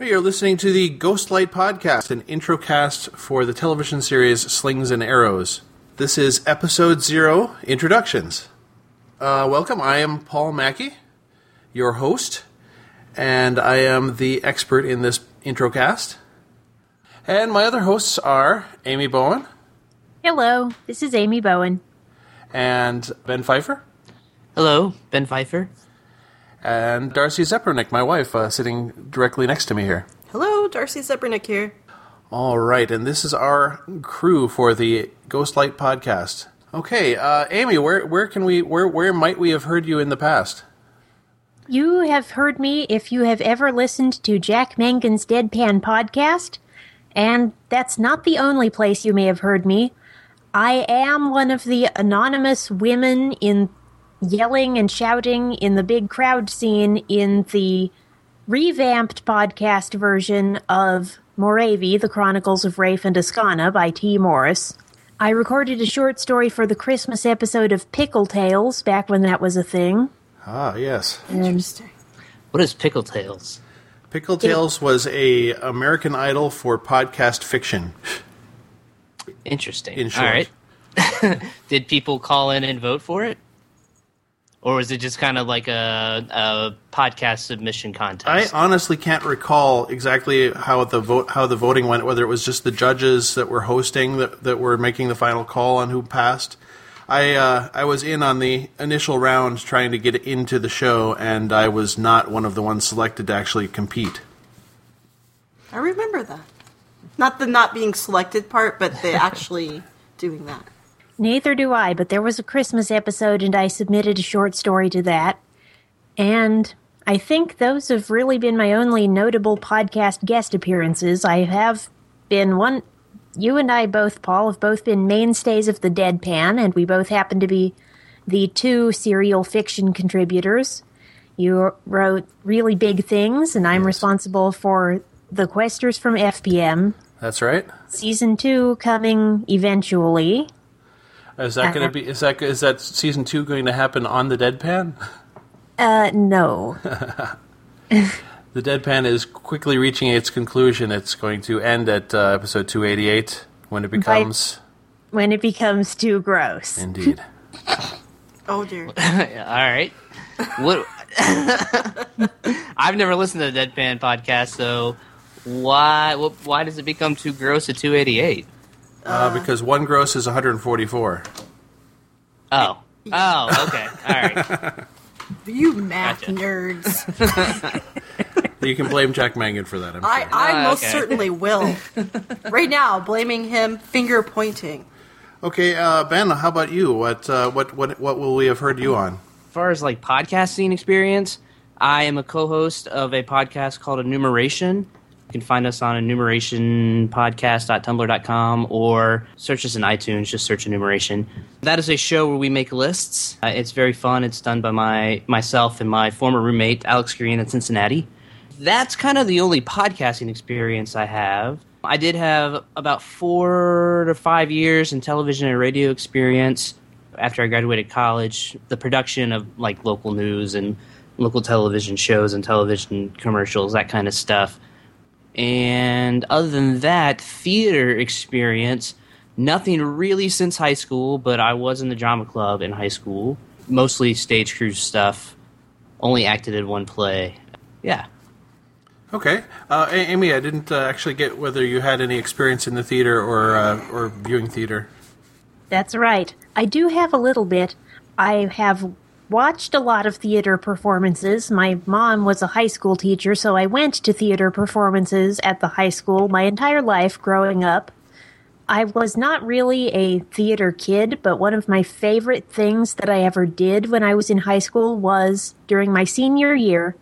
You're listening to the Ghostlight Podcast, an introcast for the television series Slings and Arrows. This is episode zero, introductions. Uh, welcome, I am Paul Mackey, your host, and I am the expert in this introcast. And my other hosts are Amy Bowen Hello, this is Amy Bowen. and Ben Pfeiffer Hello, Ben Pfeiffer. And Darcy Zepernick, my wife, uh, sitting directly next to me here. Hello, Darcy Zepernick here. All right, and this is our crew for the Ghostlight podcast. Okay, uh, Amy, where where can we where where might we have heard you in the past? You have heard me if you have ever listened to Jack Mangan's Deadpan podcast, and that's not the only place you may have heard me. I am one of the anonymous women in yelling and shouting in the big crowd scene in the revamped podcast version of Morevi, The Chronicles of Rafe and Askana by Tee Morris. I recorded a short story for the Christmas episode of Pickle Tales back when that was a thing. Ah, yes. Interesting. What is Pickle Tales? Pickle Tales was a American Idol for podcast fiction. Interesting. In All short. right. Did people call in and vote for it? Or was it just kind of like a, a podcast submission contest? I honestly can't recall exactly how the vote how the voting went. Whether it was just the judges that were hosting that, that were making the final call on who passed. I uh, I was in on the initial round trying to get into the show, and I was not one of the ones selected to actually compete. I remember that. Not the not being selected part, but the actually doing that. Neither do I, but there was a Christmas episode and I submitted a short story to that. And I think those have really been my only notable podcast guest appearances. I have been one. You and I both, Paul, have both been mainstays of the Deadpan, and we both happen to be the two serial fiction contributors. You wrote really big things, and I'm responsible for the Questers from FPM. That's right. Season two coming eventually. Is that going to be? Is that is that season two going to happen on the Deadpan? Uh, no. The Deadpan is quickly reaching its conclusion. It's going to end at uh, episode two eighty eight when it becomes when it becomes too gross. indeed. Oh dear. All right. What? I've never listened to the Deadpan podcast, so why? What, why does it become too gross at 288? Uh, because one gross is one hundred and forty four. Oh. Oh, okay. All right. You math Gotcha. nerds. You can blame Jack Mangan for that. I'm sure. I, I Ah, most okay. certainly will. right now, blaming him, finger pointing. Okay, uh, Ben, how about you? What, uh, what, what, what will we have heard you on? As far as like podcasting experience, I am a co-host of a podcast called Enumeration. You can find us on enumerationpodcast.tumblr.com or search us in iTunes. Just search Enumeration. That is a show where we make lists. Uh, it's very fun. It's done by my myself and my former roommate Alex Green at Cincinnati. That's kind of the only podcasting experience I have. I did have about four to five years in television and radio experience after I graduated college. The production of like local news and local television shows and television commercials, that kind of stuff. And other than that, theater experience, nothing really since high school, but I was in the drama club in high school. Mostly stage crew stuff. Only acted in one play. Yeah. Okay, uh, Amy, I didn't uh, actually get whether you had any experience in the theater or uh, or viewing theater. That's right. I do have a little bit. I have watched a lot of theater performances. My mom was a high school teacher, so I went to theater performances at the high school my entire life growing up. I was not really a theater kid, but one of my favorite things that I ever did when I was in high school was during my senior year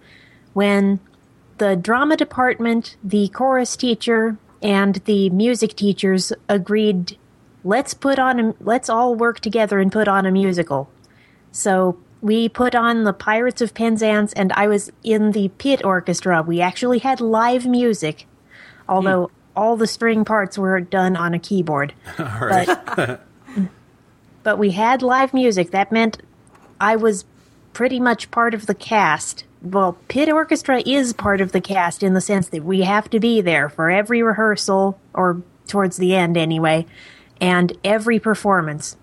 when the drama department, the chorus teacher, and the music teachers agreed let's put on a, let's all work together and put on a musical. So we put on the Pirates of Penzance and I was in the pit orchestra. We actually had live music, although all the string parts were done on a keyboard. Right. But, but we had live music. That meant I was pretty much part of the cast. Well, Pit Orchestra is part of the cast in the sense that we have to be there for every rehearsal, or towards the end anyway, and every performance.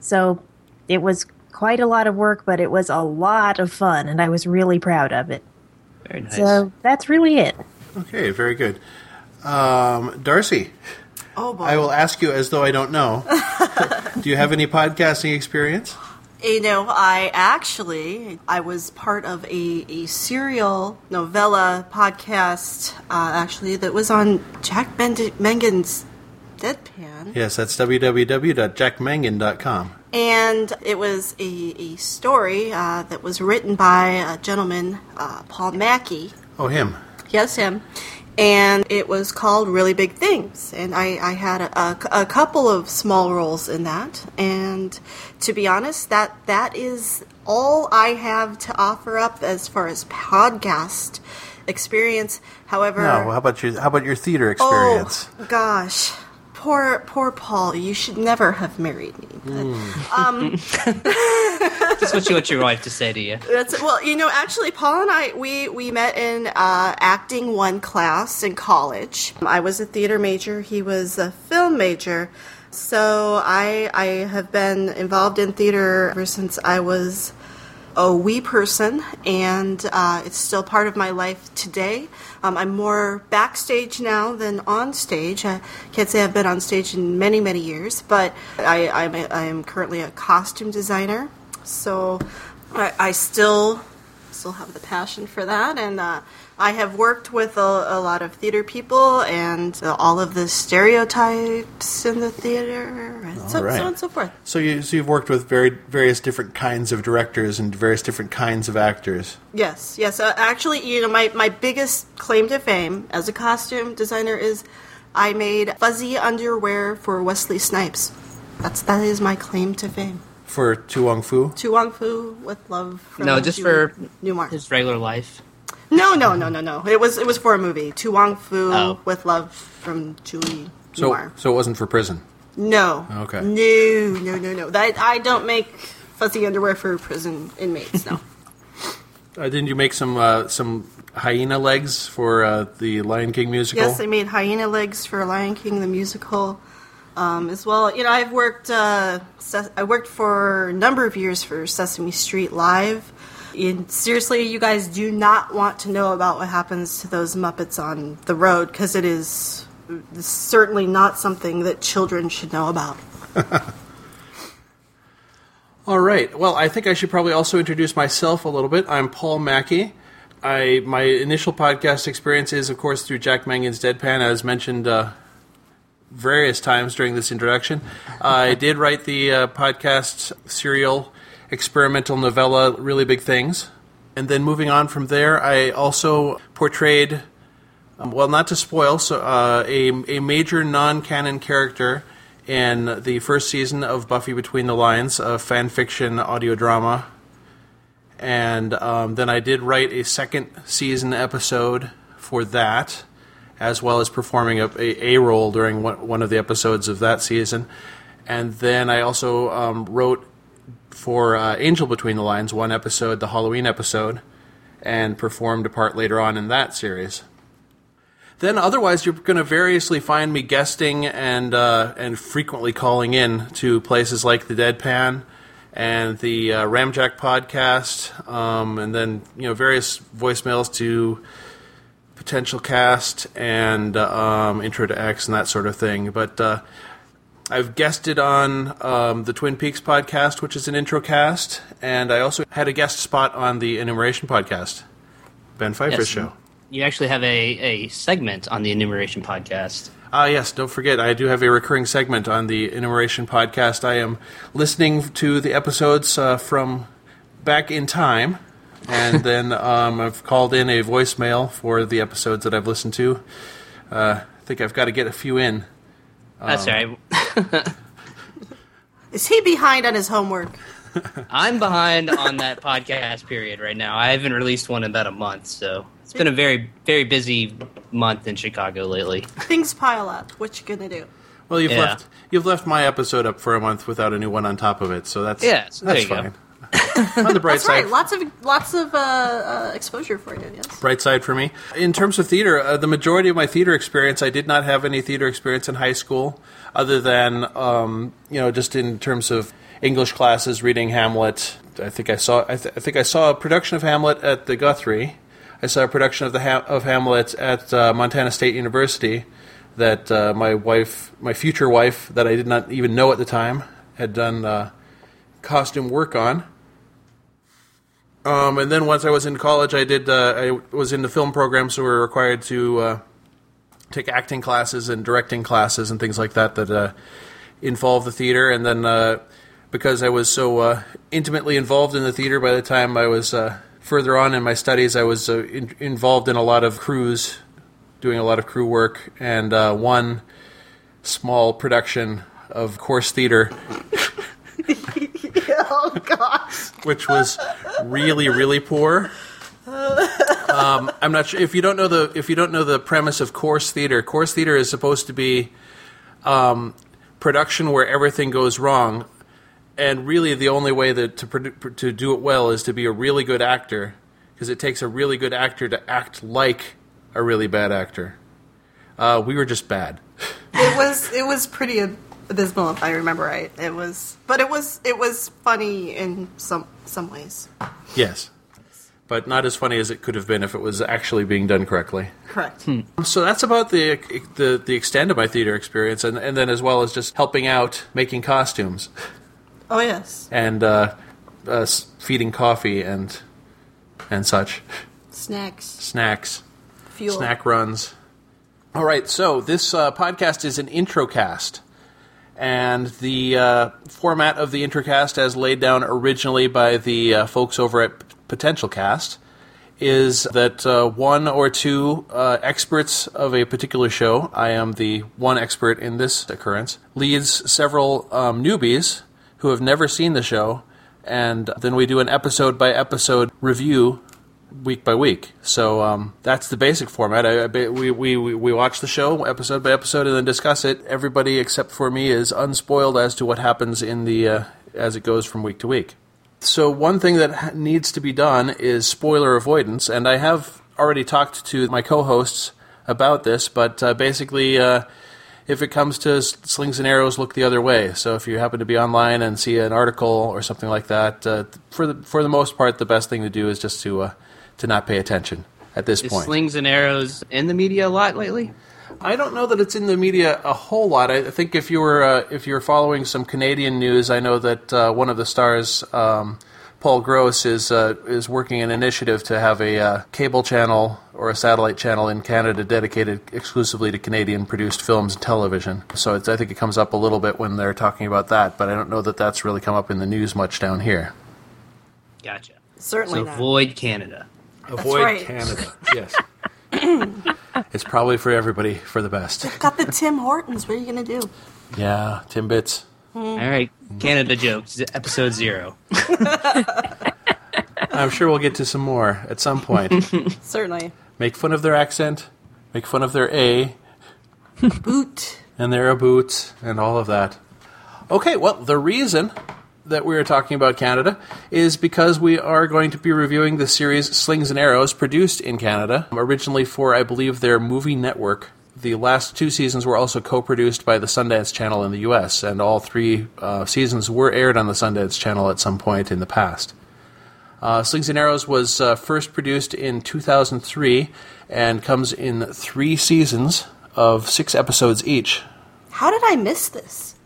So it was quite a lot of work, but it was a lot of fun, and I was really proud of it. Very nice. So that's really it. Okay, very good. Um, Darcy, Oh boy. I will ask you as though I don't know. Do you have any podcasting experience? You know, I actually I was part of a, a serial novella podcast uh, actually that was on Jack Bend- Mangan's Deadpan, Yes, that's www.jackmangan.com. and it was a, a story uh, that was written by a gentleman, uh, Paul Mackey. Oh, him. Yes, him. And it was called Really Big Things. And I, I had a, a, a couple of small roles in that. And to be honest, that that is all I have to offer up as far as podcast experience. However, No, how about your how about your theater experience? oh gosh, poor poor Paul. You should never have married me. But, That's what you want your wife to say to you. That's well, you know, actually, Paul and I we we met in uh, acting one class in college. I was a theater major; he was a film major. So I I have been involved in theater ever since I was a wee person, and uh, it's still part of my life today. Um, I'm more backstage now than on stage. I can't say I've been on stage in many, many years, but I, I'm, a, I'm currently a costume designer. So I, I still still have the passion for that, and uh, I have worked with a, a lot of theater people and uh, all of the stereotypes in the theater, and so, right. so on and so forth. So you so you've worked with very various different kinds of directors and various different kinds of actors. Yes, yes. Uh, actually, you know, my, my biggest claim to fame as a costume designer is I made fuzzy underwear for Wesley Snipes. That's that is my claim to fame. For To Wong Foo. To Wong Foo with love. From No, just Julie for Newmar. his regular life. No, no, no, no, no. It was it was for a movie. To Wong Foo Oh. with love from Julie So Newmar. so it wasn't for prison. No. Okay. No, no, no, no. That I don't make fuzzy underwear for prison inmates. No. Uh, didn't you make some uh, some hyena legs for uh, the Lion King musical? Yes, I made hyena legs for Lion King the musical, um, as well. You know, I've worked. Uh, Ses- I worked for a number of years for Sesame Street Live. And seriously, you guys do not want to know about what happens to those Muppets on the road because it is certainly not something that children should know about. All right. Well, I think I should probably also introduce myself a little bit. I'm Paul Mackey. I my initial podcast experience is, of course, through Jack Mangan's Deadpan, as mentioned uh, various times during this introduction. I did write the uh, podcast serial experimental novella, Really Big Things, and then moving on from there, I also portrayed. Um, well, not to spoil, so uh, a a major non-canon character in the first season of Buffy Between the Lines, a fan fiction audio drama, and um, then I did write a second season episode for that, as well as performing a, a, a role during one, one of the episodes of that season, and then I also um, wrote for uh, Angel Between the Lines one episode, the Halloween episode, and performed a part later on in that series. Then, otherwise, you're going to variously find me guesting and uh, and frequently calling in to places like the Deadpan and the uh, Ramjack podcast, um, and then you know various voicemails to potential cast and uh, um, intro to X and that sort of thing. But uh, I've guested on um, the Twin Peaks podcast, which is an intro cast, and I also had a guest spot on the Enumeration podcast, Ben Pfeiffer's Yes. show. You actually have a, a segment on the enumeration podcast. Ah, yes, don't forget, I do have a recurring segment on the Enumeration podcast. I am listening to the episodes uh, from back in time, and then um, I've called in a voicemail for the episodes that I've listened to. Uh, I think I've got to get a few in. That's Um, all right. Is he behind on his homework? I'm behind on that podcast period right now. I haven't released one in about a month, so it's been a very very busy month in Chicago lately. Things pile up. What you gonna do? Well, you've Yeah. left you've left my episode up for a month without a new one on top of it, so that's Yeah, so that's fine. go. On the bright That's side. right. Lots of lots of uh, uh, exposure for you. Yes. bright side for me. In terms of theater, uh, the majority of my theater experience, I did not have any theater experience in high school, other than um, you know just in terms of English classes, reading Hamlet. I think I saw. I, th- I think I saw a production of Hamlet at the Guthrie. I saw a production of the ha- of Hamlet at uh, Montana State University. That uh, my wife, my future wife, that I did not even know at the time, had done uh, costume work on. Um, and then once I was in college, I did. Uh, I was in the film program, so we were required to uh, take acting classes and directing classes and things like that that uh, involve the theater. And then uh, because I was so uh, intimately involved in the theater, by the time I was uh, further on in my studies, I was uh, in- involved in a lot of crews, doing a lot of crew work, and uh, one small production of course theater oh gosh. which was really really poor. Um, I'm not sure if you don't know the if you don't know the premise of course theater. Course theater is supposed to be um, production where everything goes wrong, and really the only way that to to do it well is to be a really good actor because it takes a really good actor to act like a really bad actor. Uh, we were just bad. It was it was pretty abysmal if I remember right. It was, but it was it was funny in some some ways. Yes. But not as funny as it could have been if it was actually being done correctly. Correct. So that's about the the, the extent of my theater experience, and, and then as well as just helping out making costumes Oh yes. and uh, uh, feeding coffee and and such Snacks, snacks, fuel. snack runs. All right, so this uh, podcast is an intro cast, and the uh, format of the intercast, as laid down originally by the uh, folks over at Potential Cast, is that uh, one or two uh, experts of a particular show, I am the one expert in this occurrence, leads several um, newbies who have never seen the show, and then we do an episode by episode review week by week. So um, that's the basic format. I, I, we, we, we watch the show episode by episode and then discuss it. Everybody except for me is unspoiled as to what happens in the uh, as it goes from week to week. So one thing that needs to be done is spoiler avoidance, and I have already talked to my co-hosts about this. But uh, basically, uh, if it comes to slings and arrows, look the other way. So if you happen to be online and see an article or something like that, uh, for the for the most part, the best thing to do is just to uh, to not pay attention at this Is point. slings and arrows in the media a lot lately? I don't know that it's in the media a whole lot. I think if you were uh, if you were following some Canadian news, I know that uh, one of the stars, um, Paul Gross, is uh, is working an initiative to have a uh, cable channel or a satellite channel in Canada dedicated exclusively to Canadian produced films and television. So it's, I think it comes up a little bit when they're talking about that, but I don't know that that's really come up in the news much down here. Gotcha. Certainly So not. avoid Canada. Avoid right. Canada. Yes. it's probably for everybody for the best. Got the Tim Hortons. What are you gonna do? Yeah, Timbits. All right, Canada jokes, episode zero. I'm sure we'll get to some more at some point. Certainly. make fun of their accent, make fun of their A Boot. and their boots and all of that. Okay, well, the reason that we are talking about Canada is because we are going to be reviewing the series Slings and Arrows, produced in Canada, originally for, I believe, their movie network. The last two seasons were also co produced by the Sundance Channel in the US, and all three uh, seasons were aired on the Sundance Channel at some point in the past. Uh, Slings and Arrows was uh, first produced in 2003 and comes in three seasons of six episodes each. How did I miss this?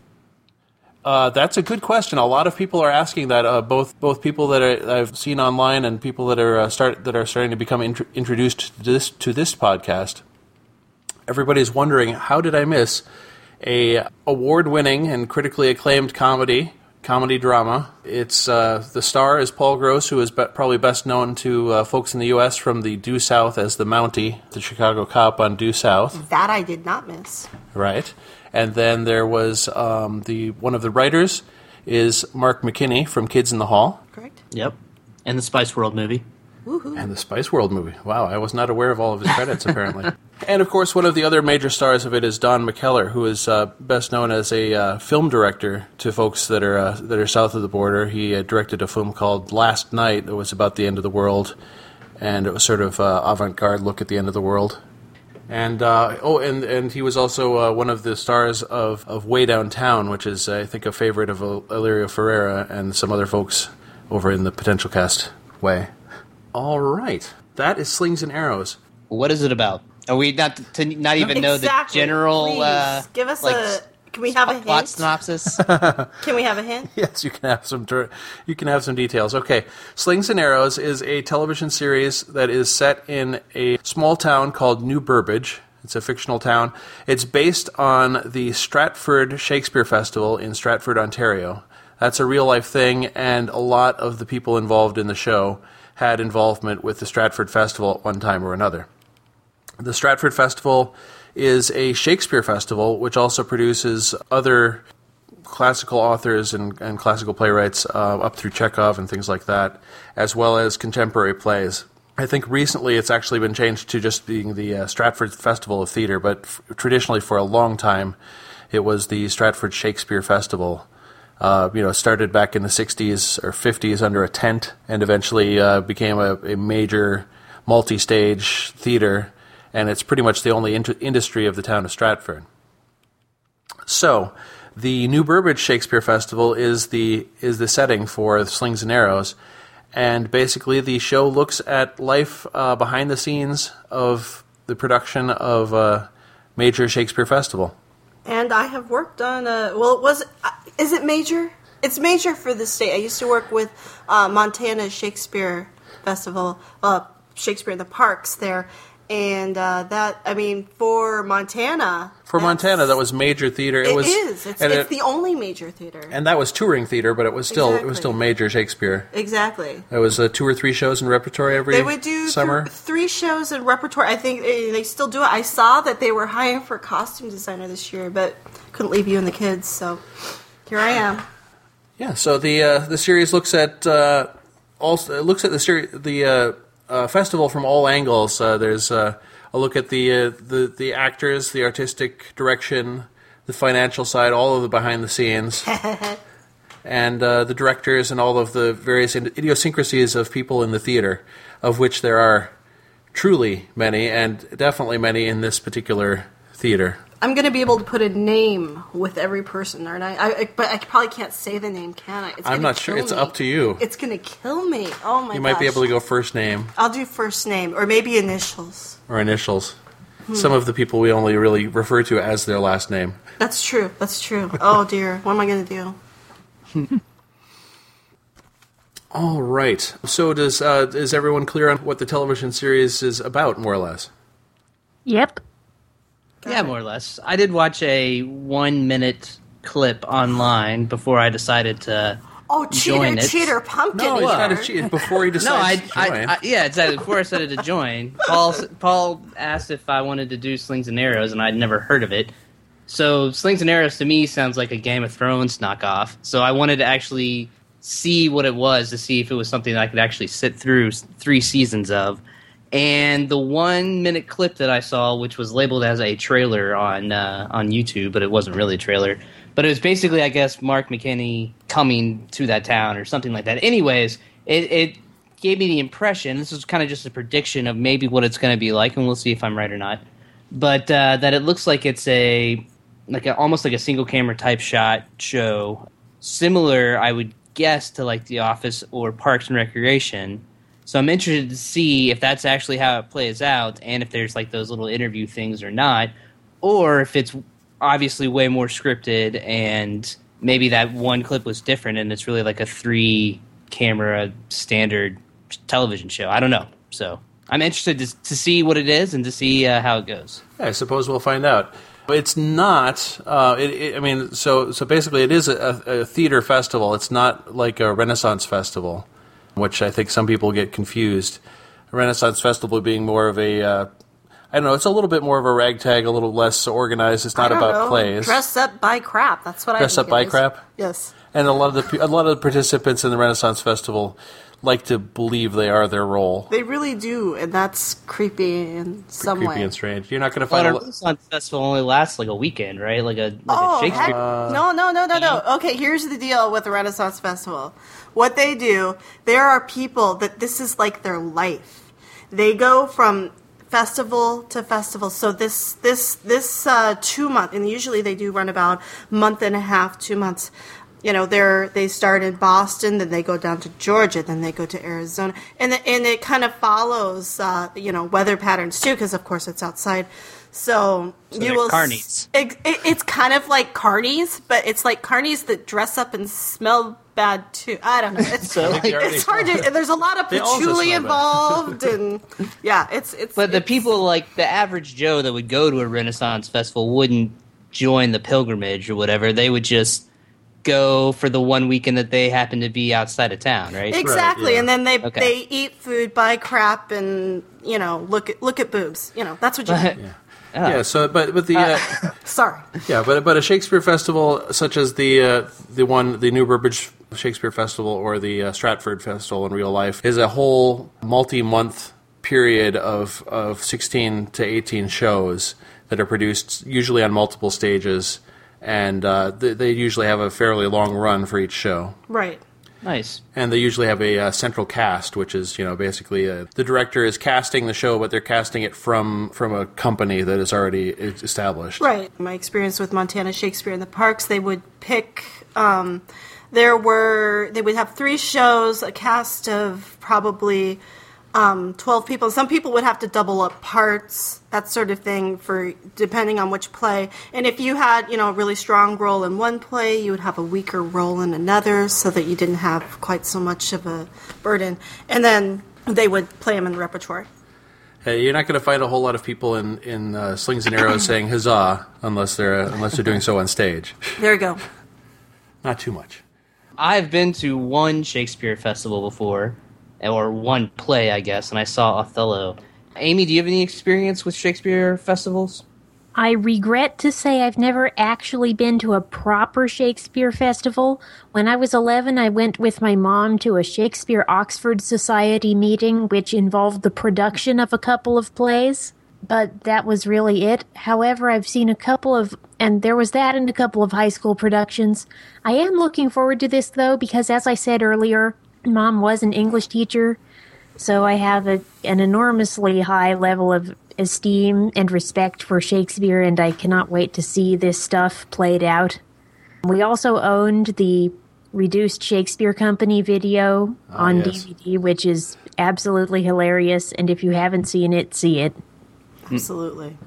Uh, that's a good question. A lot of people are asking that. Uh, both both people that I, I've seen online and people that are uh, start that are starting to become intro- introduced to this to this podcast. Everybody's wondering how did I miss a award winning and critically acclaimed comedy comedy drama. It's uh, the star is Paul Gross, who is be- probably best known to uh, folks in the U.S. from the Due South as the Mountie, the Chicago cop on Due South. That I did not miss. Right. And then there was um, the one of the writers is Mark McKinney from Kids in the Hall. Correct. Yep. And the Spice World movie. Woohoo. And the Spice World movie. Wow, I was not aware of all of his credits, apparently. and of course, one of the other major stars of it is Don McKellar, who is uh, best known as a uh, film director to folks that are uh, that are south of the border. He uh, directed a film called Last Night. that was about the end of the world, and it was sort of uh, avant-garde look at the end of the world. And uh, oh, and and he was also uh, one of the stars of, of Way Downtown, which is I think a favorite of Illyrio Ferreira and some other folks over in the Potential Cast way. All right, that is Slings and Arrows. What is it about? Are we not to not even know the general? Please, Uh, give us like, a. Can we have a plot hint? synopsis? Can we have a hint? Yes, you can have some. dir- You can have some details. Okay, Slings and Arrows is a television series that is set in a small town called New Burbage. It's a fictional town. It's based on the Stratford Shakespeare Festival in Stratford, Ontario. That's a real life thing, and a lot of the people involved in the show had involvement with the Stratford Festival at one time or another. The Stratford Festival is a Shakespeare festival which also produces other classical authors and, and classical playwrights uh, up through Chekhov and things like that, as well as contemporary plays. I think recently it's actually been changed to just being the uh, Stratford Festival of Theatre, but f- traditionally for a long time it was the Stratford Shakespeare Festival. Uh, you know, started back in the 60s or 50s under a tent and eventually uh, became a, a major multi stage theater, and it's pretty much the only int- industry of the town of Stratford. So, the New Burbage Shakespeare Festival is the is the setting for Slings and Arrows, and basically the show looks at life uh, behind the scenes of the production of a major Shakespeare festival. And I have worked on a. Well, it was. uh, Is it major? It's major for the state. I used to work with uh, Montana Shakespeare Festival, uh, Shakespeare in the Parks there. And uh, that, I mean, for Montana. For Montana, that was major theater. It, It was, is. It's, it's it- the only major theater. and that was touring theater, but it was still it was still major Shakespeare. exactly. It was uh, two or three shows in repertory every They would do summer. th- three shows in repertory. I think eh, they still do it. I saw that they were hiring for costume designer this year, but couldn't leave you and the kids, so here I am. Yeah, so the uh, the series looks at uh, it looks at the series the uh, festival from all angles. Uh, there's uh, a look at the uh, the the actors, the artistic direction, the financial side, all of the behind the scenes, and uh, the directors and all of the various idiosyncrasies of people in the theater, of which there are truly many, and definitely many in this particular theater. I'm gonna be able to put a name with every person, aren't I? I, I but I probably can't say the name, can I? It's I'm not sure. kill It's me. up to you. It's gonna kill me. Oh my! You might be able to go first name. I'll do first name or maybe initials. or initials. Some of the people we only really refer to as their last name. That's true. That's true. Oh dear, what am I gonna do? All right. So does uh, is everyone clear on what the television series is about, more or less? Yep. Yeah, more or less. I did watch a one minute clip online before I decided to. Oh, cheater, Join it. cheater, pumpkin. No, he's eater. got to cheat before he No, I, to join. I, I yeah, exactly. Before I decided to join, Paul Paul asked if I wanted to do slings and arrows, and I'd never heard of it. So slings and arrows to me sounds like a Game of Thrones knockoff. So I wanted to actually see what it was to see if it was something that I could actually sit through three seasons of. And the one minute clip that I saw, which was labeled as a trailer on uh, on YouTube, but it wasn't really a trailer. But it was basically, I guess, Mark McKinney coming to that town or something like that. Anyways, it, it gave me the impression. This is kind of just a prediction of maybe what it's going to be like, and we'll see if I'm right or not. But uh, that it looks like it's a like a, almost like a single camera type shot show, similar, I would guess, to like The Office or Parks and Recreation. So I'm interested to see if that's actually how it plays out, and if there's like those little interview things or not, or if it's obviously way more scripted and maybe that one clip was different and it's really like a three camera standard television show. I don't know. So I'm interested to, to see what it is and to see uh, how it goes. I suppose we'll find out. It's not. Uh, it, it, I mean, so so basically, it is a, a theater festival. It's not like a Renaissance festival, which I think some people get confused. Renaissance festival being more of a, uh, I don't know. It's a little bit more of a ragtag, a little less organized. It's not I don't about know. plays. Dress up by crap. That's what I mean. Dress up by it is. crap? Yes. and a lot of the a lot of the participants in the Renaissance Festival like to believe they are their role. They really do, and that's creepy in some Creepy way. and strange. You're not going to But find a a lo- Renaissance festival only lasts like a weekend, right? Like a, like Oh, a Shakespeare. heck, no, no, no, no, no. Okay, here's the deal with the Renaissance Festival. What they do, there are people that this is like their life. They go from festival to festival. So this this this uh, two month, and usually they do run about month and a half, two months. You know, they're they start in Boston, then they go down to Georgia, then they go to Arizona, and the, and it kind of follows uh, you know weather patterns too, because of course it's outside. So, you will carnies. it, it, it's kind of like carnies, but it's like carnies that dress up and smell bad too. I don't know. It's, So, like- it's hard to. There's a lot of patchouli involved, and yeah, it's it's. But the people like the average Joe that would go to a Renaissance festival wouldn't join the pilgrimage or whatever. They would just go for the one weekend that they happen to be outside of town, right? exactly, yeah. and then they Okay. they eat food, buy crap, and you know look at look at boobs. You know that's what you. yeah. So, but but the uh, Sorry. yeah, but but a Shakespeare festival such as the uh, the one the New Burbage Shakespeare Festival or the uh, Stratford Festival in real life is a whole multi-month period of of 16 to 18 shows that are produced usually on multiple stages and uh, they, they usually have a fairly long run for each show Right. Nice. and they usually have a uh, central cast, which is you know basically uh, the director is casting the show, but they're casting it from from a company that is already e- established. Right. My experience with Montana Shakespeare in the parks, they would pick. Um, there were they would have three shows, a cast of probably um, twelve people. Some people would have to double up parts, that sort of thing, for depending on which play. And if you had you know a really strong role in one play, you would have a weaker role in another, so that you didn't have quite so much of a burden. And then they would play them in the repertoire. Hey, you're not going to find a whole lot of people in in uh, slings and arrows saying huzzah unless they're uh, unless they're doing so on stage. There you go. Not too much. I've been to one Shakespeare festival before, or one play, I guess, and I saw Othello. Amy, do you have any experience with Shakespeare festivals? I regret to say I've never actually been to a proper Shakespeare festival. When I was 11, I went with my mom to a Shakespeare Oxford Society meeting, which involved the production of a couple of plays. But that was really it. However, I've seen a couple of, and there was that and a couple of high school productions. I am looking forward to this though, because as I said earlier, mom was an English teacher, so I have a, an enormously high level of esteem and respect for Shakespeare, and I cannot wait to see this stuff played out. We also owned the reduced Shakespeare Company video ah, on yes. DVD, which is absolutely hilarious. And if you haven't seen it, see it Absolutely.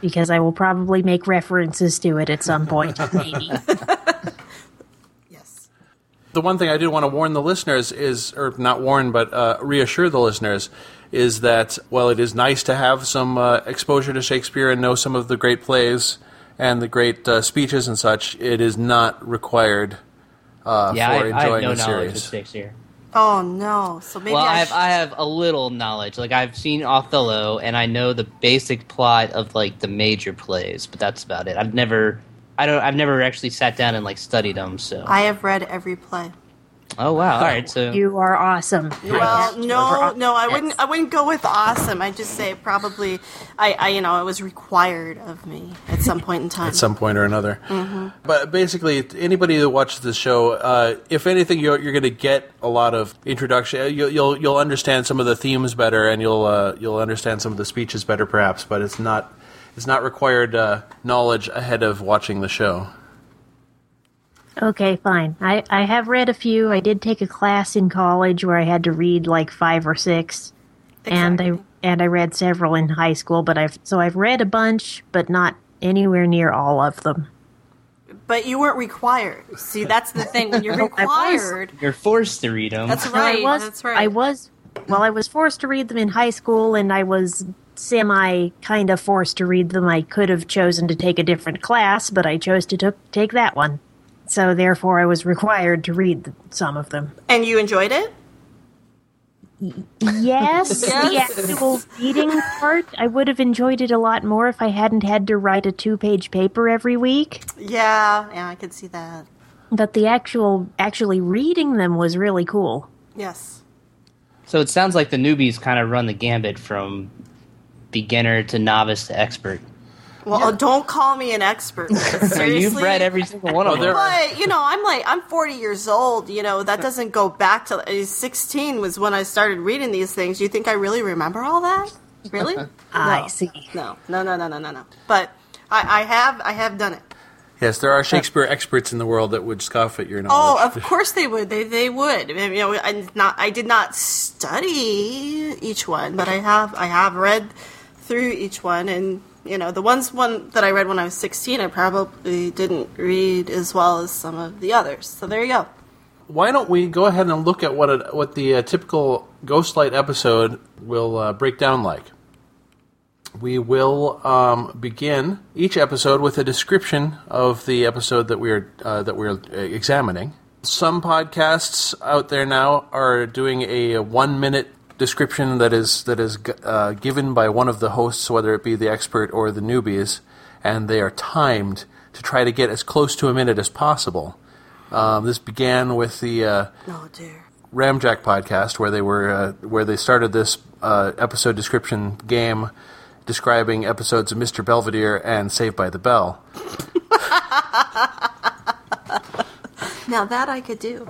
because I will probably make references to it at some point. Maybe. Yes. The one thing I do want to warn the listeners is, or not warn, but uh, reassure the listeners, is that while it is nice to have some uh, exposure to Shakespeare and know some of the great plays and the great uh, speeches and such, it is not required uh, yeah, for I, I enjoying have no the knowledge of series. Shakespeare. Oh no. So maybe well, I, I have sh- I have a little knowledge. Like I've seen Othello, and I know the basic plot of like the major plays, but that's about it. I've never, I don't, I've never actually sat down and like studied them. So, I have read every play. oh wow, all right. So you are awesome. Well, no, no, I wouldn't. I wouldn't go with awesome. I'd just say probably. I, I, you know, it was required of me at some point in time. at some point or another. Mm-hmm. But basically, anybody that watches the show, uh, if anything, you're, you're going to get a lot of introduction. You'll, you'll you'll understand some of the themes better, and you'll uh, you'll understand some of the speeches better, perhaps. But it's not it's not required uh, knowledge ahead of watching the show. Okay, fine. I, I have read a few. I did take a class in college where I had to read like five or six, and I and I read several in high school. But I've so I've read a bunch, but not anywhere near all of them. But you weren't required. See, that's the thing. When you're I was. required, you're forced to read them. that's right. I was. that's right. I was. Well, I was forced to read them in high school, and I was semi kind of forced to read them. I could have chosen to take a different class, but I chose to took, take that one. So therefore, I was required to read th- some of them. and you enjoyed it. Yes, Yes. the actual reading part. I would have enjoyed it a lot more if I hadn't had to write a two-page paper every week. Yeah, yeah, I could see that. But the actual actually reading them was really cool. Yes. So it sounds like the newbies kind of run the gambit from beginner to novice to expert. Well, don't call me an expert. Seriously, You've read every single one of them. But you know, I'm like I'm 40 years old. You know, that doesn't go back to uh, 16 was when I started reading these things. You think I really remember all that? Really? I No. see. No, no, no, no, no, no, no. But I, I have, I have done it. Yes, there are Shakespeare experts in the world that would scoff at your knowledge. Oh, of course they would. They they would. I mean, you know, I not I did not study each one, but I have I have read through each one, and you know, the ones one that I read when I was 16, I probably didn't read as well as some of the others. So there you go. Why don't we go ahead and look at what a, what the uh, typical Ghostlight episode will uh, break down like? We will um, begin each episode with a description of the episode that we're uh, that we're uh, examining. Some podcasts out there now are doing a one minute description that is that is uh, given by one of the hosts, whether it be the expert or the newbies, and they are timed to try to get as close to a minute as possible. Um, this began with the uh, Oh dear. Ramjack podcast, where they were uh, where they started this uh, episode description game, describing episodes of Mr. Belvedere and Saved by the Bell. Now that I could do.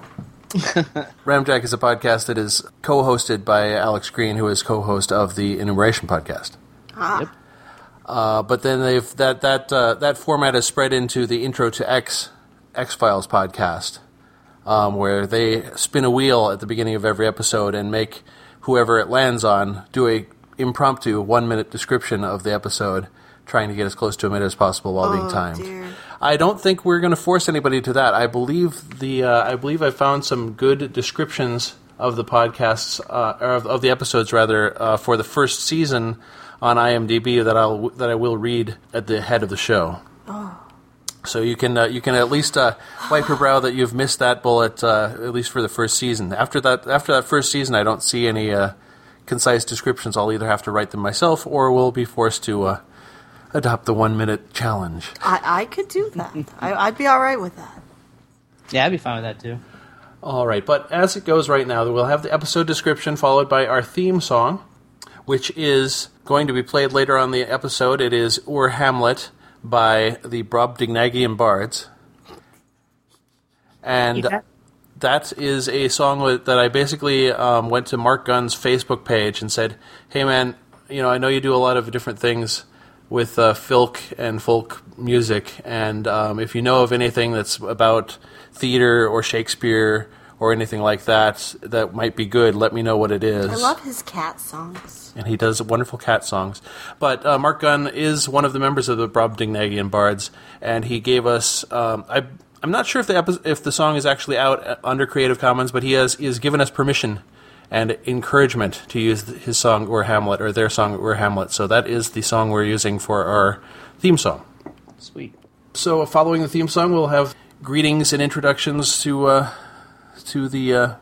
Ramjack is a podcast that is co-hosted by Alex Green, who is co-host of the Enumeration podcast. Ah. Yep. Uh, but then they've that that uh, that format has spread into the Intro to X X Files podcast, um, where they spin a wheel at the beginning of every episode and make whoever it lands on do a impromptu one minute description of the episode, trying to get as close to a minute as possible while being Oh, timed. dear. I don't think we're going to force anybody to that. I believe the uh, I believe I found some good descriptions of the podcasts uh, or of, of the episodes rather uh, for the first season on IMDb that I'll that I will read at the head of the show. Oh. So you can uh, you can at least uh, wipe your brow that you've missed that bullet uh, at least for the first season. After that after that first season, I don't see any uh, concise descriptions. I'll either have to write them myself or we'll be forced to uh, adopt the one minute challenge. I, I could do that. I, I'd be all right with that. Yeah, I'd be fine with that too. All right, but as it goes right now, we'll have the episode description followed by our theme song, which is going to be played later on the episode. It is Ur Hamlet by the Brobdingnagian Bards. And Yeah. that is a song that I basically um, went to Mark Gunn's Facebook page and said, "Hey man, you know I know you do a lot of different things with uh, filk and folk music, and um, if you know of anything that's about theater or Shakespeare or anything like that that might be good, let me know what it is." I love his cat songs. and he does wonderful cat songs. But uh, Mark Gunn is one of the members of the Brobdingnagian Bards, and he gave us. Um, I, I'm not sure if the epi- if the song is actually out uh, under Creative Commons, but he has he has given us permission and encouragement to use his song Ur Hamlet or their song Ur Hamlet. So that is the song we're using for our theme song. Sweet. So following the theme song, we'll have greetings and introductions to uh, to the uh,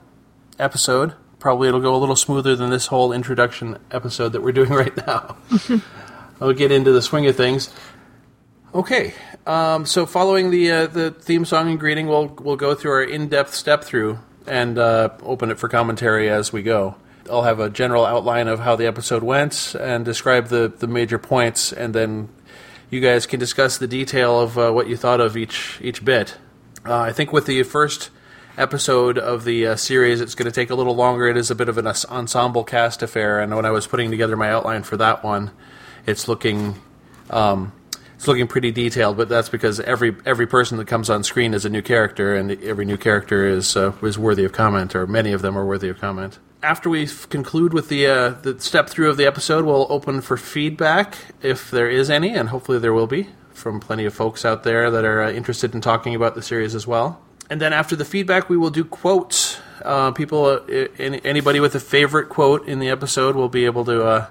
episode. Probably it'll go a little smoother than this whole introduction episode that we're doing right now. I'll get into the swing of things. Okay, um, so following the uh, the theme song and greeting, we'll we'll go through our in depth step through and uh, open it for commentary as we go. I'll have a general outline of how the episode went and describe the, the major points, and then you guys can discuss the detail of uh, what you thought of each each bit. Uh, I think with the first episode of the uh, series, it's going to take a little longer. It is a bit of an ensemble cast affair, and when I was putting together my outline for that one, it's looking um, it's looking pretty detailed. But that's because every every person that comes on screen is a new character, and every new character is uh, is worthy of comment, or many of them are worthy of comment. After we conclude with the uh, the step through of the episode, we'll open for feedback if there is any, and hopefully there will be from plenty of folks out there that are uh, interested in talking about the series as well. And then after the feedback, we will do quotes. Uh, people, uh, any, anybody with a favorite quote in the episode will be able to uh,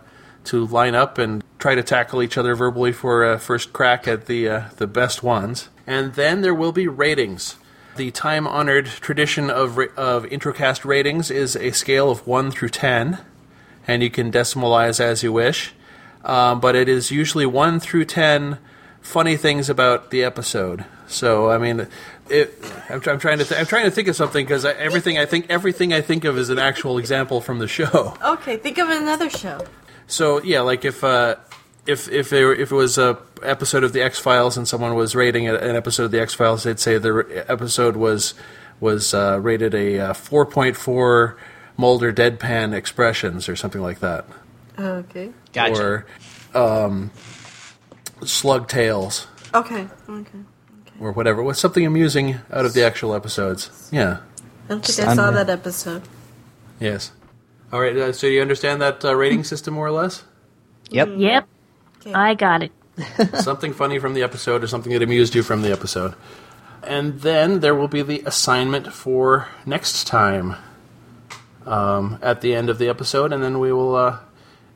to line up and try to tackle each other verbally for a first crack at the uh, the best ones. And then there will be ratings. The time honored tradition of of introcast ratings is a scale of one through ten, and you can decimalize as you wish. Um, but it is usually one through ten funny things about the episode. So I mean, it, I'm, I'm trying to th- I'm trying to think of something because everything I think everything I think of is an actual example from the show. Okay, think of another show. So yeah, like if uh, if if there, if it was a episode of the X Files and someone was rating an episode of the X Files, they'd say the episode was was uh, rated a uh, 4.4 Mulder deadpan expressions or something like that, Okay. Gotcha. or um, slug tails Okay. Okay. or whatever. Was something amusing out of the actual episodes? Yeah. I don't think I saw that episode. Yes. All right. Uh, so you understand that uh, rating system more or less? yep. Yep, Okay. I got it. something funny from the episode or something that amused you from the episode. And then there will be the assignment for next time um, at the end of the episode, and then we will uh,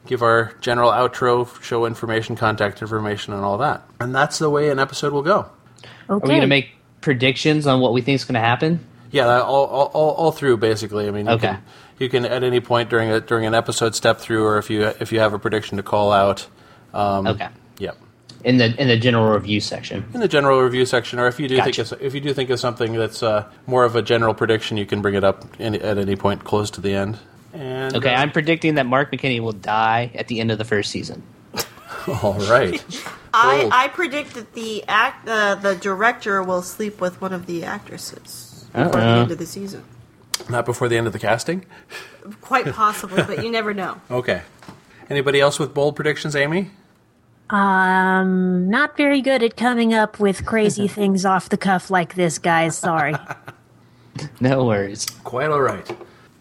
give our general outro, show information, contact information, and all that. And that's the way an episode will go. Okay. Are we going to make predictions on what we think is going to happen? Yeah, all, all, all, all through basically. I mean, you Okay. can you can at any point during a during an episode step through, or if you if you have a prediction to call out. Um, Okay. Yep. In the in the general review section. in the general review section, or if you do Gotcha. think of, if you do think of something that's uh, more of a general prediction, you can bring it up in, at any point close to the end. And Okay, uh, I'm predicting that Mark McKinney will die at the end of the first season. all right. I, I predict that the act uh, the director will sleep with one of the actresses before the end of the season. Not before the end of the casting. Quite possibly, but you never know. Okay. Anybody else with bold predictions, Amy? Um, not very good at coming up with crazy things off the cuff like this, guys. Sorry. No worries. Quite all right.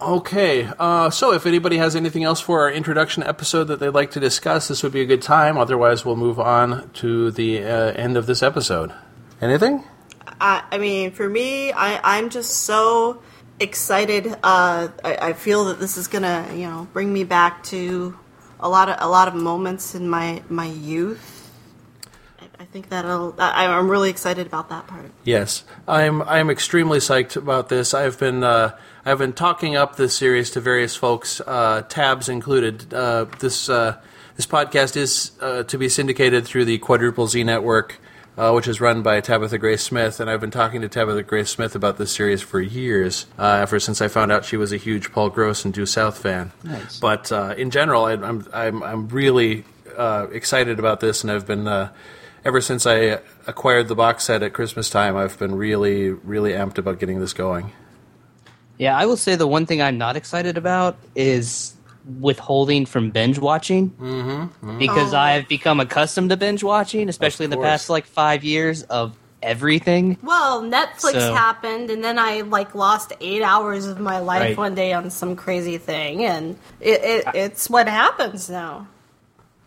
Okay, uh, so if anybody has anything else for our introduction episode that they'd like to discuss, this would be a good time. Otherwise, we'll move on to the uh, end of this episode. Anything? I, I mean, for me, I, I'm just so excited. Uh, I, I feel that this is gonna, you know, bring me back to a lot of a lot of moments in my my youth. I, I think that'll. I, I'm really excited about that part. Yes, I'm. I'm extremely psyched about this. I've been. Uh, I've been talking up this series to various folks, uh, tabs included. Uh, this. Uh, this podcast is uh, to be syndicated through the Quadruple Z Network, uh, which is run by Tabitha Gray Smith, and I've been talking to Tabitha Gray Smith about this series for years, uh, ever since I found out she was a huge Paul Gross and Due South fan. Nice. But uh, in general, I, I'm I'm I'm really uh, excited about this, and I've been uh, ever since I acquired the box set at Christmas time. I've been really really amped about getting this going. Yeah, I will say the one thing I'm not excited about is withholding from binge watching mm-hmm, because Oh. I've become accustomed to binge watching, especially in the past like five years of everything. Well, Netflix So- happened, and then I like lost eight hours of my life Right. one day on some crazy thing, and it, it it's what happens now.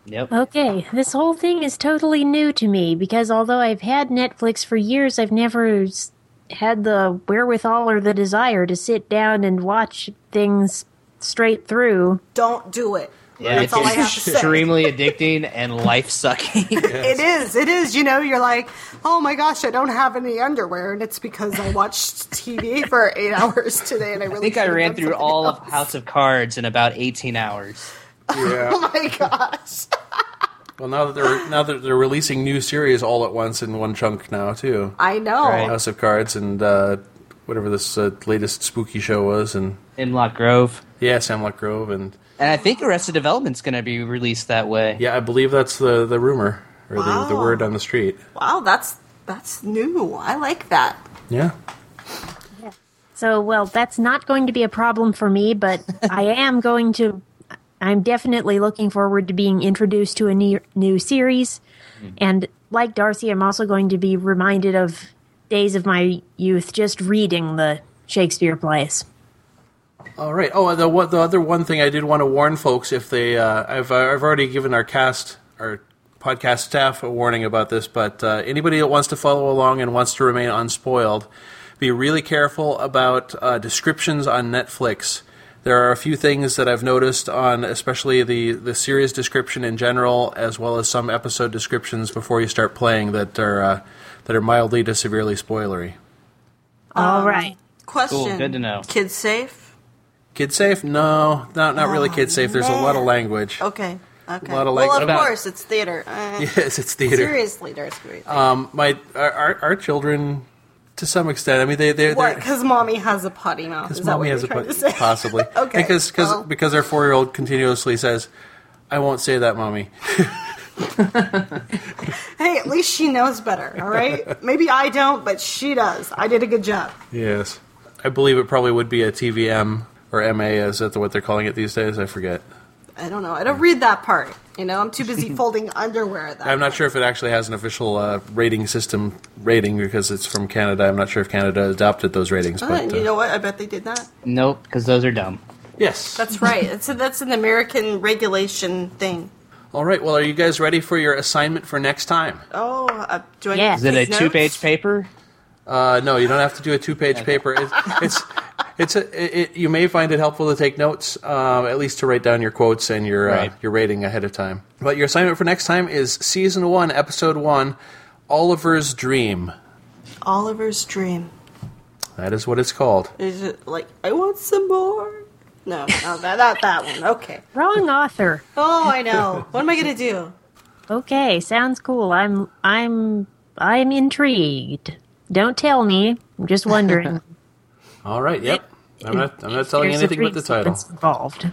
Yep. Okay, this whole thing is totally new to me because although I've had Netflix for years, I've never s- had the wherewithal or the desire to sit down and watch things straight through. Don't do it. Yeah, That's it's all I have to say. extremely addicting and life sucking. It is. It is. You know, you're like, oh my gosh, I don't have any underwear, and it's because I watched TV for eight hours today, and I really I think I ran through all else. of House of Cards in about 18 hours. Yeah. Oh my gosh. well, now that they're now that they're releasing new series all at once in one chunk now too. I know. Right. House of Cards and uh, whatever this uh, latest spooky show was, and Hemlock Grove. yeah, Hemlock Grove, and And I think Arrested Development's going to be released that way. yeah, I believe that's the the rumor or the, the word on the street. Wow, that's that's new. I like that. Yeah. So, well, that's not going to be a problem for me, but I am going to. I'm definitely looking forward to being introduced to a new, new series. And like Darcy, I'm also going to be reminded of days of my youth just reading the Shakespeare plays. All right. Oh, the the other one thing I did want to warn folks if they uh, I've uh, I've already given our cast our podcast staff a warning about this, but uh, anybody that wants to follow along and wants to remain unspoiled, be really careful about uh, descriptions on Netflix. There are a few things that I've noticed on, especially the the series description in general, as well as some episode descriptions before you start playing that are uh, that are mildly to severely spoilery. All right. Question. Cool, good to know. Kids safe? Kids safe? No, not not really kids safe. There's a lot of language. Okay. Okay. A lot of language. well, of About- course, it's theater. Uh, yes, it's theater. Seriously, there's great. Um, my our, our, our children, to some extent, I mean, they they what? they're Because mommy has a potty mouth. Is because that what mommy you're has a potty, po- to say? possibly Okay, because because well. because our four year old continuously says, "I won't say that, mommy." Hey, at least she knows better. All right. Maybe I don't, but she does. I did a good job. Yes, I believe it probably would be a TVM or MA. Is that what they're calling it these days? I forget. I don't know. I don't read that part. You know, I'm too busy folding underwear. That I'm not point. sure if it actually has an official uh, rating system rating because it's from Canada. I'm not sure if Canada adopted those ratings. Uh, But you uh, know what? I bet they did not. Nope, because those are dumb. yes, That's right. It's a, that's an American regulation thing. All right. Well, are you guys ready for your assignment for next time? Oh, uh, do I Yes. Is it a notes? two-page paper? Uh, no, you don't have to do a two-page paper. It, it's it's a, it, you may find it helpful to take notes, um, at least to write down your quotes and your uh, Right. your rating ahead of time. But your assignment for next time is season one, episode one, Oliver's Dream. Oliver's Dream. That is what it's called. Is it like I want some more? No, no, that, not that one. Okay. Wrong author. Oh, I know. What am I gonna do? Okay, sounds cool. I'm I'm I'm intrigued. Don't tell me. I'm just wondering. All right. Yep. I'm not. I'm not telling you anything but the title. involved.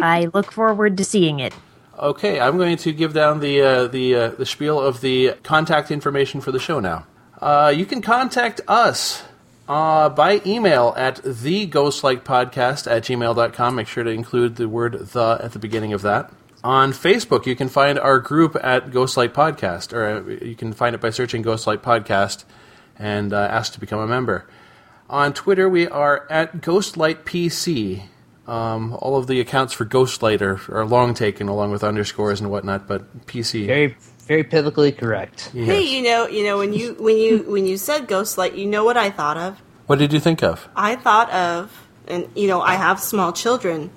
I look forward to seeing it. Okay, I'm going to give down the uh, the uh, the spiel of the contact information for the show now. Uh, you can contact us uh, by email at theghostlightpodcast at gmail.com. Make sure to include the word the at the beginning of that. On Facebook, you can find our group at Ghostlight Podcast, or uh, you can find it by searching Ghostlight Podcast and uh, ask to become a member. On Twitter, we are at GhostlightPC. Um, all of the accounts for Ghostlight are, are long taken, along with underscores and whatnot. But PC, very biblically correct. Yes. Hey, you know, you know when you when you when you said Ghostlight, you know what I thought of? what did you think of? I thought of, and you know, I have small children.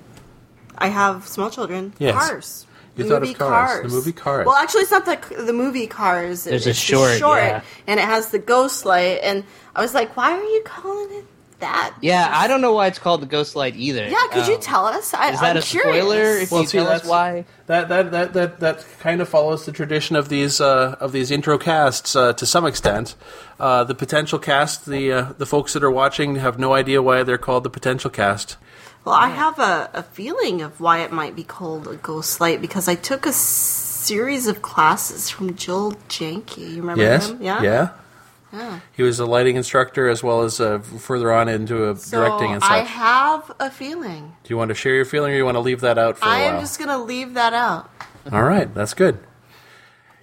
I have small children. Yes. Cars. You The thought of movie Cars, the movie Cars. Well, actually, it's not the the movie Cars. There's a it's the short, yeah. and it has the ghost light. And I was like, why are you calling it that? Yeah, I don't know why it's called the Ghost Light either. Yeah, could you Um, tell us? I, Is that I'm a curious. spoiler? If Well, you see, tell us why. That that that that that kind of follows the tradition of these uh, of these intro casts uh, to some extent. Uh, the potential cast, the uh, the folks that are watching have no idea why they're called the potential cast. Well, I have a, a feeling of why it might be called a ghost light because I took a series of classes from Joel Janke. You remember Yes. him? Yeah. Yeah. He was a lighting instructor as well as uh, further on into a So directing and such. I have a feeling. Do you want to share your feeling, or you want to leave that out for a I while? I am just going to leave that out. All right, that's good.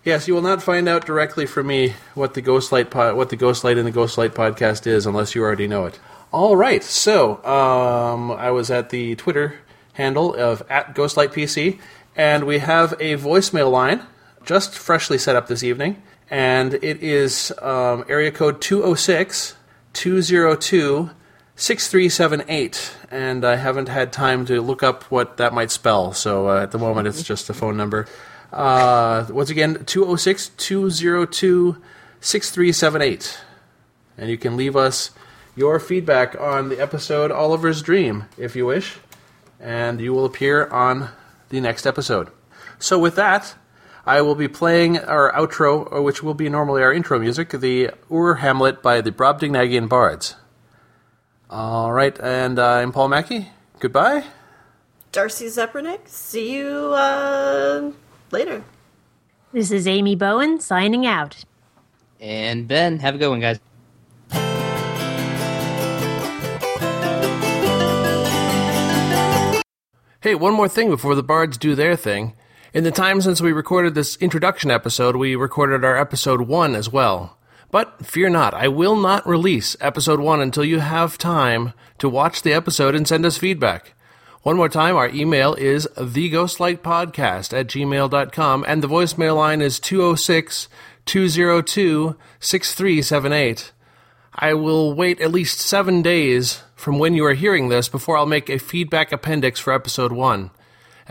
Yes, you will not find out directly from me what the Ghostlight po- what the Ghostlight and the Ghostlight podcast is, unless you already know it. All right, so um, I was at the Twitter handle of at GhostlightPC, and we have a voicemail line just freshly set up this evening, and it is um, area code 206 202 6378 and i haven't had time to look up what that might spell. So uh, at the moment it's just a phone number. Uh, once again 206-202-6378 and you can leave us your feedback on the episode oliver's dream if you wish. And you will appear on the next episode. So with that I will be playing our outro, uh, which will be normally our intro music, the Ur Hamlet by the Brobdingnagian Bards. All right, and uh, I'm Paul Mackey. Goodbye. Darcy Zepernick, see you uh, later. This is Amy Bowen signing out. And Ben, have a good one, guys. Hey, one more thing before the bards do their thing. In the time since we recorded this introduction episode, we recorded our episode 1 as well. But fear not, I will not release episode 1 until you have time to watch the episode and send us feedback. One more time, our email is theghostlightpodcast at gmail.com and the voicemail line is 206 202 6378. I will wait at least seven days from when you are hearing this before I'll make a feedback appendix for episode one.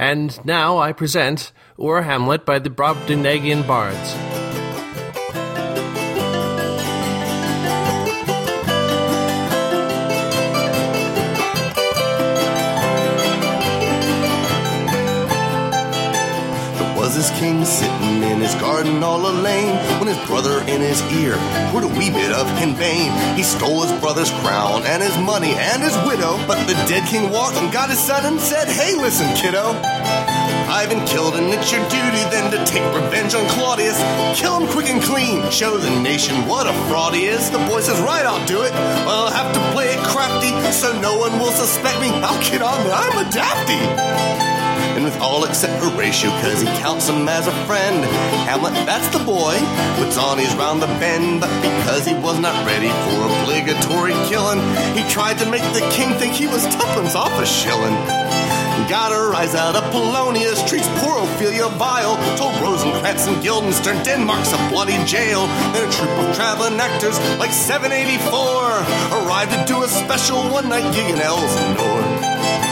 And now I present Ur Hamlet by the Brobdingnagian Bards. This king sitting in his garden all alone when his brother in his ear heard a wee bit of in vain. He stole his brother's crown and his money and his widow, but the dead king walked and got his son and said, Hey, listen, kiddo. I've been killed, and it's your duty then to take revenge on Claudius. Kill him quick and clean, show the nation what a fraud he is. The boy says, Right, I'll do it. Well, I'll have to play it crafty so no one will suspect me. I'll get on I'm a dafty. And with all except Horatio, cause he counts him as a friend. Hamlet, that's the boy, puts on his round the bend. But because he was not ready for obligatory killing, he tried to make the king think he was tuppence off a shilling. Got a rise out of Polonius, treats poor Ophelia vile. Told Rosencrantz and Guildenstern Denmark's a bloody jail. Then a troupe of traveling actors like 784 arrived to do a special one night gig in Elsinore.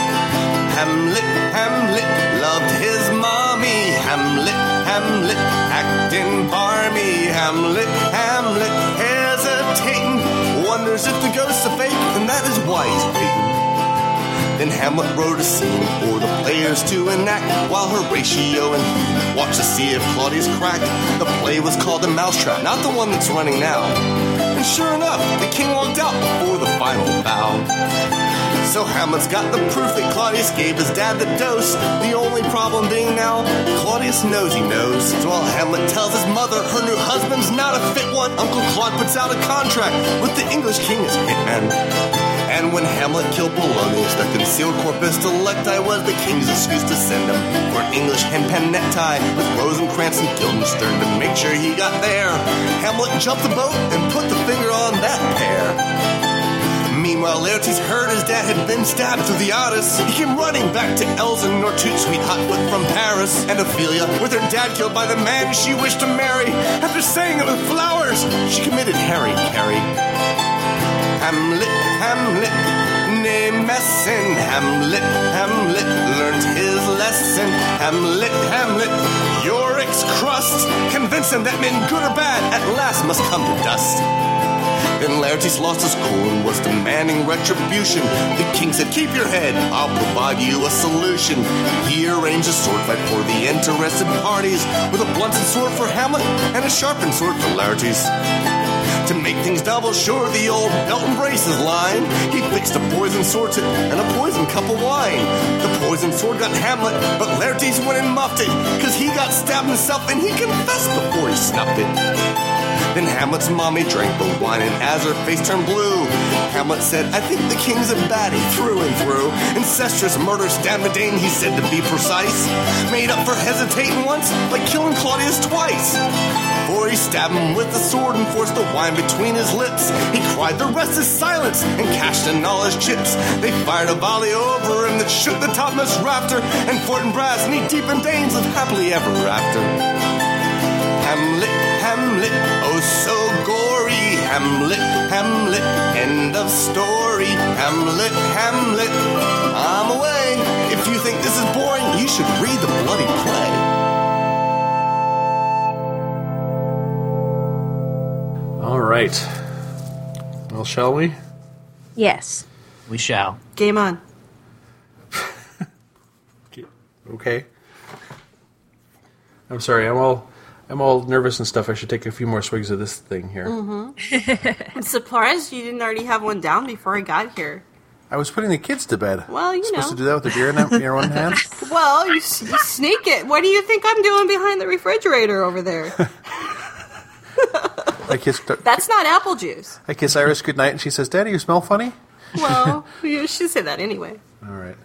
Hamlet, Hamlet loved his mommy. Hamlet, Hamlet acting barmy. Hamlet, Hamlet hesitating. Wonders if the ghosts are fake, and that is why he's waiting. Then Hamlet wrote a scene for the players to enact while Horatio and he watched to see if Claudius cracked. The play was called The Mousetrap, not the one that's running now. And sure enough, the king walked out before the final bow. So Hamlet's got the proof that Claudius gave his dad the dose. The only problem being now, Claudius knows he knows. So while Hamlet tells his mother her new husband's not a fit one, Uncle Claude puts out a contract with the English king as hitman. And when Hamlet killed Polonius, the concealed corpus delicti was the king's excuse to send him for an English henpen necktie with Rosencrantz and Guildenstern to make sure he got there. Hamlet jumped the boat and put the finger on that pair. Meanwhile, Laertes heard his dad had been stabbed through the Otis. He came running back to Elsinore, toot sweet hotfoot from Paris. And Ophelia, with her dad killed by the man she wished to marry, after saying it with flowers, she committed Harry Carey. Hamlet, Hamlet, nay messin. Hamlet, Hamlet learned his lesson. Hamlet, Hamlet, Yorick's crust. Convince him that men, good or bad, at last must come to dust. Then Laertes lost his cool and was demanding retribution. The king said, Keep your head, I'll provide you a solution. He arranged a sword fight for the interested parties with a blunted sword for Hamlet and a sharpened sword for Laertes. To make things double sure, the old belt and braces line. He fixed a poison sword to, and a poison cup of wine. The poison sword got Hamlet, but Laertes went and muffed it, cause he got stabbed himself and he confessed before he snuffed it. Then Hamlet's mommy drank the wine, and as her face turned blue, Hamlet said, I think the king's a baddie through and through. Incestuous murder stabbed Medane, he said to be precise. Made up for hesitating once, like killing Claudius twice. For he stabbed him with the sword and forced the wine between his lips. He cried, The rest is silence, and cashed in all his chips. They fired a volley over him that shook the topmost rafter, and Fortinbras, knee deep in Danes, lived happily ever after. Hamlet, Hamlet, oh so gory. Hamlet, Hamlet, end of story. Hamlet, Hamlet, I'm away. If you think this is boring, you should read the bloody play. All right. Well, shall we? Yes. We shall. Game on. Okay. I'm sorry. I'm all I'm all nervous and stuff. I should take a few more swigs of this thing here. Mm-hmm. I'm surprised you didn't already have one down before I got here. I was putting the kids to bed. Well, you know. supposed know. to do that with a beer in in your one hand. Well, you, you sneak it. What do you think I'm doing behind the refrigerator over there? I kiss That's not apple juice. I kiss Iris goodnight, and she says, "Daddy, you smell funny." Well, you should say that anyway. All right.